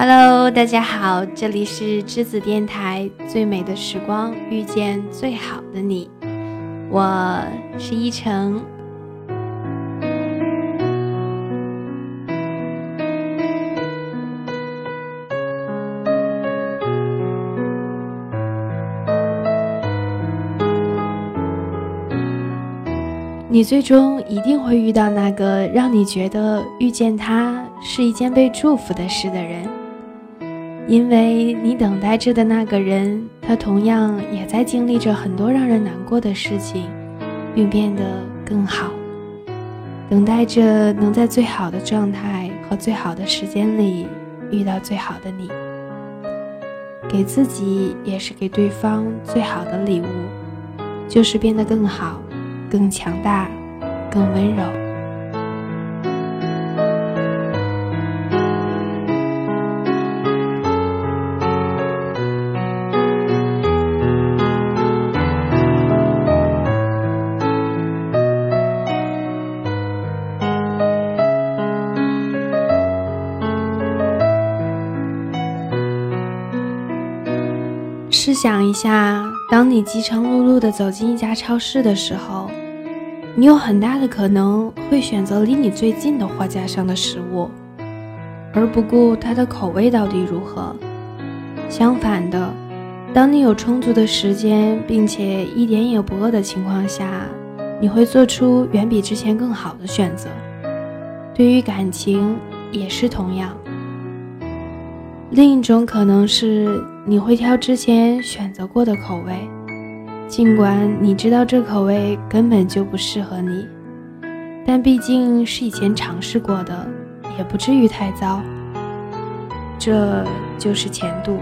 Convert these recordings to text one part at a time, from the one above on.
Hello，大家好，这里是栀子电台，最美的时光遇见最好的你，我是依晨。你最终一定会遇到那个让你觉得遇见他是一件被祝福的事的人，因为你等待着的那个人，他同样也在经历着很多让人难过的事情，并变得更好，等待着能在最好的状态和最好的时间里遇到最好的你，给自己也是给对方最好的礼物，就是变得更好。更强大，更温柔。想一下，当你饥肠辘辘地走进一家超市的时候，你有很大的可能会选择离你最近的货架上的食物，而不顾它的口味到底如何。相反的，当你有充足的时间，并且一点也不饿的情况下，你会做出远比之前更好的选择。对于感情也是同样。另一种可能是你会挑之前选择过的口味，尽管你知道这口味根本就不适合你，但毕竟是以前尝试过的，也不至于太糟。这就是前度。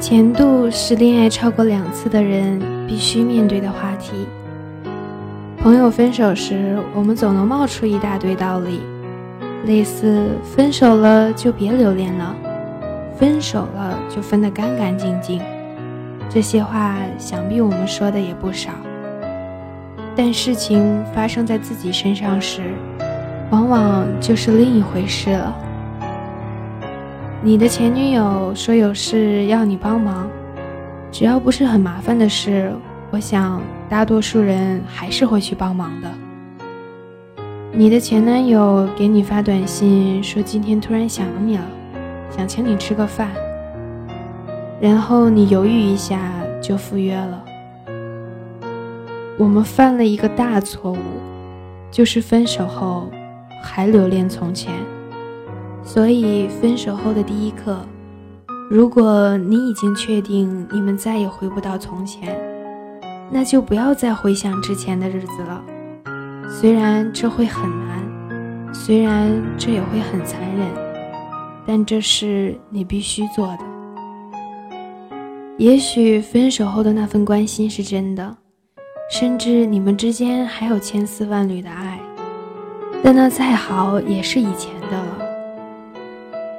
前度是恋爱超过两次的人必须面对的话题。朋友分手时，我们总能冒出一大堆道理，类似“分手了就别留恋了”，“分手了就分得干干净净”，这些话想必我们说的也不少。但事情发生在自己身上时，往往就是另一回事了。你的前女友说有事要你帮忙，只要不是很麻烦的事。我想，大多数人还是会去帮忙的。你的前男友给你发短信说今天突然想你了，想请你吃个饭，然后你犹豫一下就赴约了。我们犯了一个大错误，就是分手后还留恋从前。所以，分手后的第一刻，如果你已经确定你们再也回不到从前。那就不要再回想之前的日子了，虽然这会很难，虽然这也会很残忍，但这是你必须做的。也许分手后的那份关心是真的，甚至你们之间还有千丝万缕的爱，但那再好也是以前的了。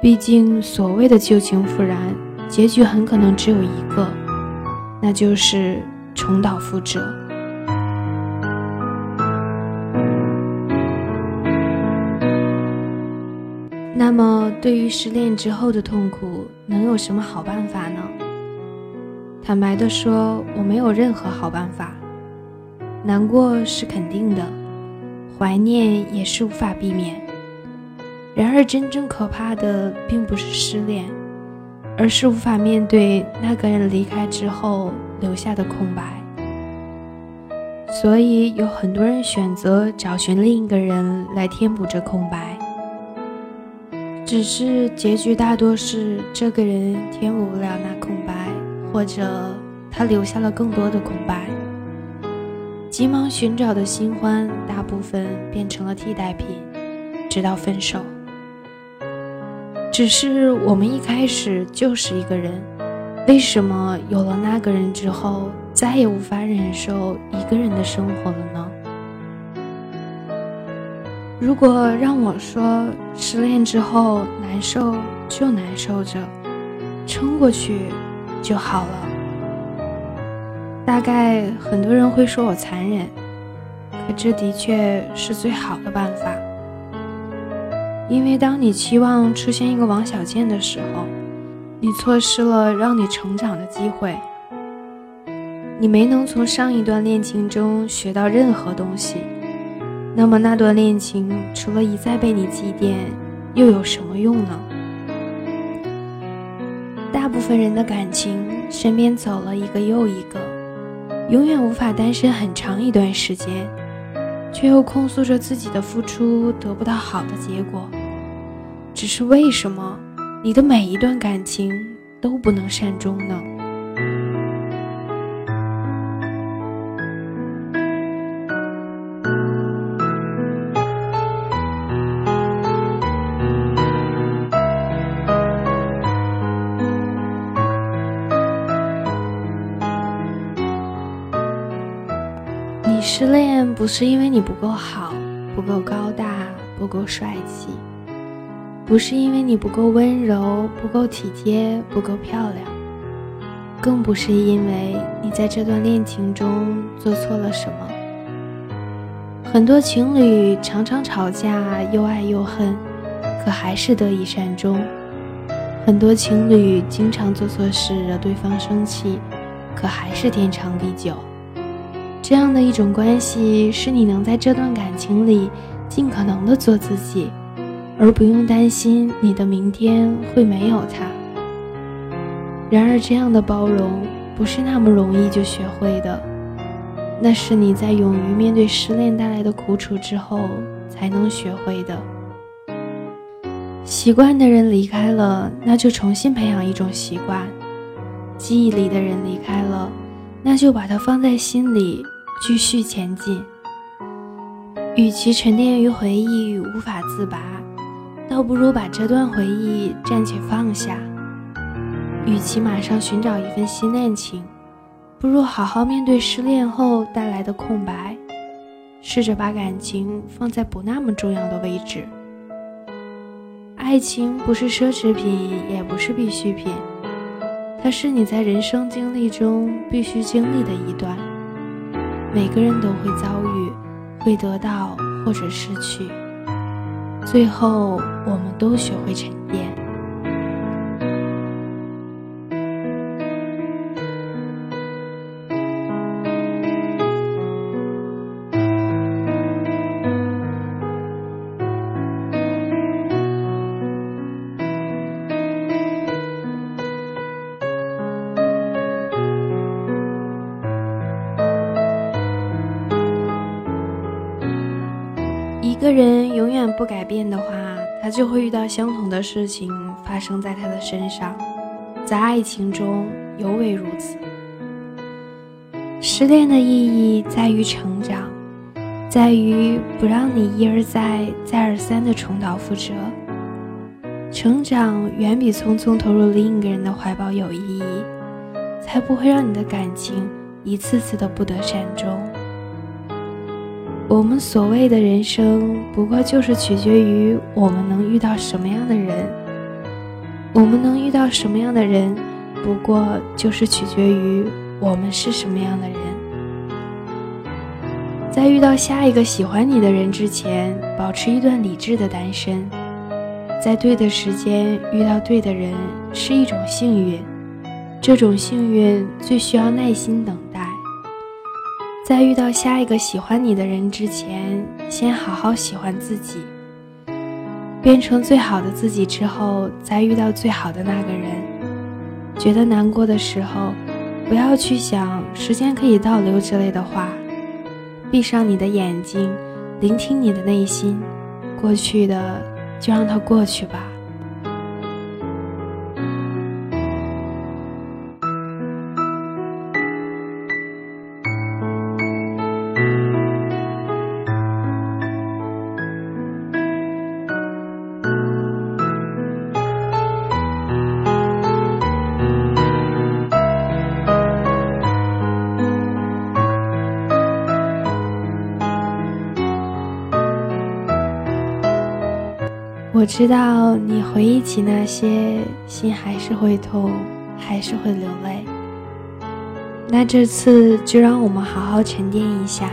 毕竟所谓的旧情复燃，结局很可能只有一个，那就是。重蹈覆辙。那么，对于失恋之后的痛苦，能有什么好办法呢？坦白的说，我没有任何好办法。难过是肯定的，怀念也是无法避免。然而，真正可怕的并不是失恋，而是无法面对那个人离开之后。留下的空白，所以有很多人选择找寻另一个人来填补这空白。只是结局大多是这个人填补不了那空白，或者他留下了更多的空白。急忙寻找的新欢，大部分变成了替代品，直到分手。只是我们一开始就是一个人。为什么有了那个人之后，再也无法忍受一个人的生活了呢？如果让我说，失恋之后难受就难受着，撑过去就好了。大概很多人会说我残忍，可这的确是最好的办法。因为当你期望出现一个王小贱的时候，你错失了让你成长的机会。你没能从上一段恋情中学到任何东西，那么那段恋情除了一再被你祭奠，又有什么用呢？大部分人的感情身边走了一个又一个，永远无法单身很长一段时间，却又控诉着自己的付出得不到好的结果。只是为什么你的每一段感情都不能善终呢？你失恋不是因为你不够好，不够高大，不够帅气。不是因为你不够温柔、不够体贴、不够漂亮，更不是因为你在这段恋情中做错了什么。很多情侣常常吵架，又爱又恨，可还是得以善终。很多情侣经常做错事惹对方生气，可还是天长地久。这样的一种关系，是你能在这段感情里尽可能的做自己。而不用担心你的明天会没有他。然而，这样的包容不是那么容易就学会的，那是你在勇于面对失恋带来的苦楚之后才能学会的。习惯的人离开了，那就重新培养一种习惯；记忆里的人离开了，那就把它放在心里，继续前进。与其沉淀于回忆无法自拔。倒不如把这段回忆暂且放下。与其马上寻找一份新恋情，不如好好面对失恋后带来的空白，试着把感情放在不那么重要的位置。爱情不是奢侈品，也不是必需品，它是你在人生经历中必须经历的一段。每个人都会遭遇，会得到或者失去。最后，我们都学会沉淀。人永远不改变的话，他就会遇到相同的事情发生在他的身上，在爱情中尤为如此。失恋的意义在于成长，在于不让你一而再、再而三的重蹈覆辙。成长远比匆匆投入另一个人的怀抱有意义，才不会让你的感情一次次的不得善终。我们所谓的人生，不过就是取决于我们能遇到什么样的人。我们能遇到什么样的人，不过就是取决于我们是什么样的人。在遇到下一个喜欢你的人之前，保持一段理智的单身。在对的时间遇到对的人是一种幸运，这种幸运最需要耐心等待。在遇到下一个喜欢你的人之前，先好好喜欢自己，变成最好的自己之后，再遇到最好的那个人。觉得难过的时候，不要去想时间可以倒流之类的话，闭上你的眼睛，聆听你的内心，过去的就让它过去吧。我知道你回忆起那些，心还是会痛，还是会流泪。那这次就让我们好好沉淀一下。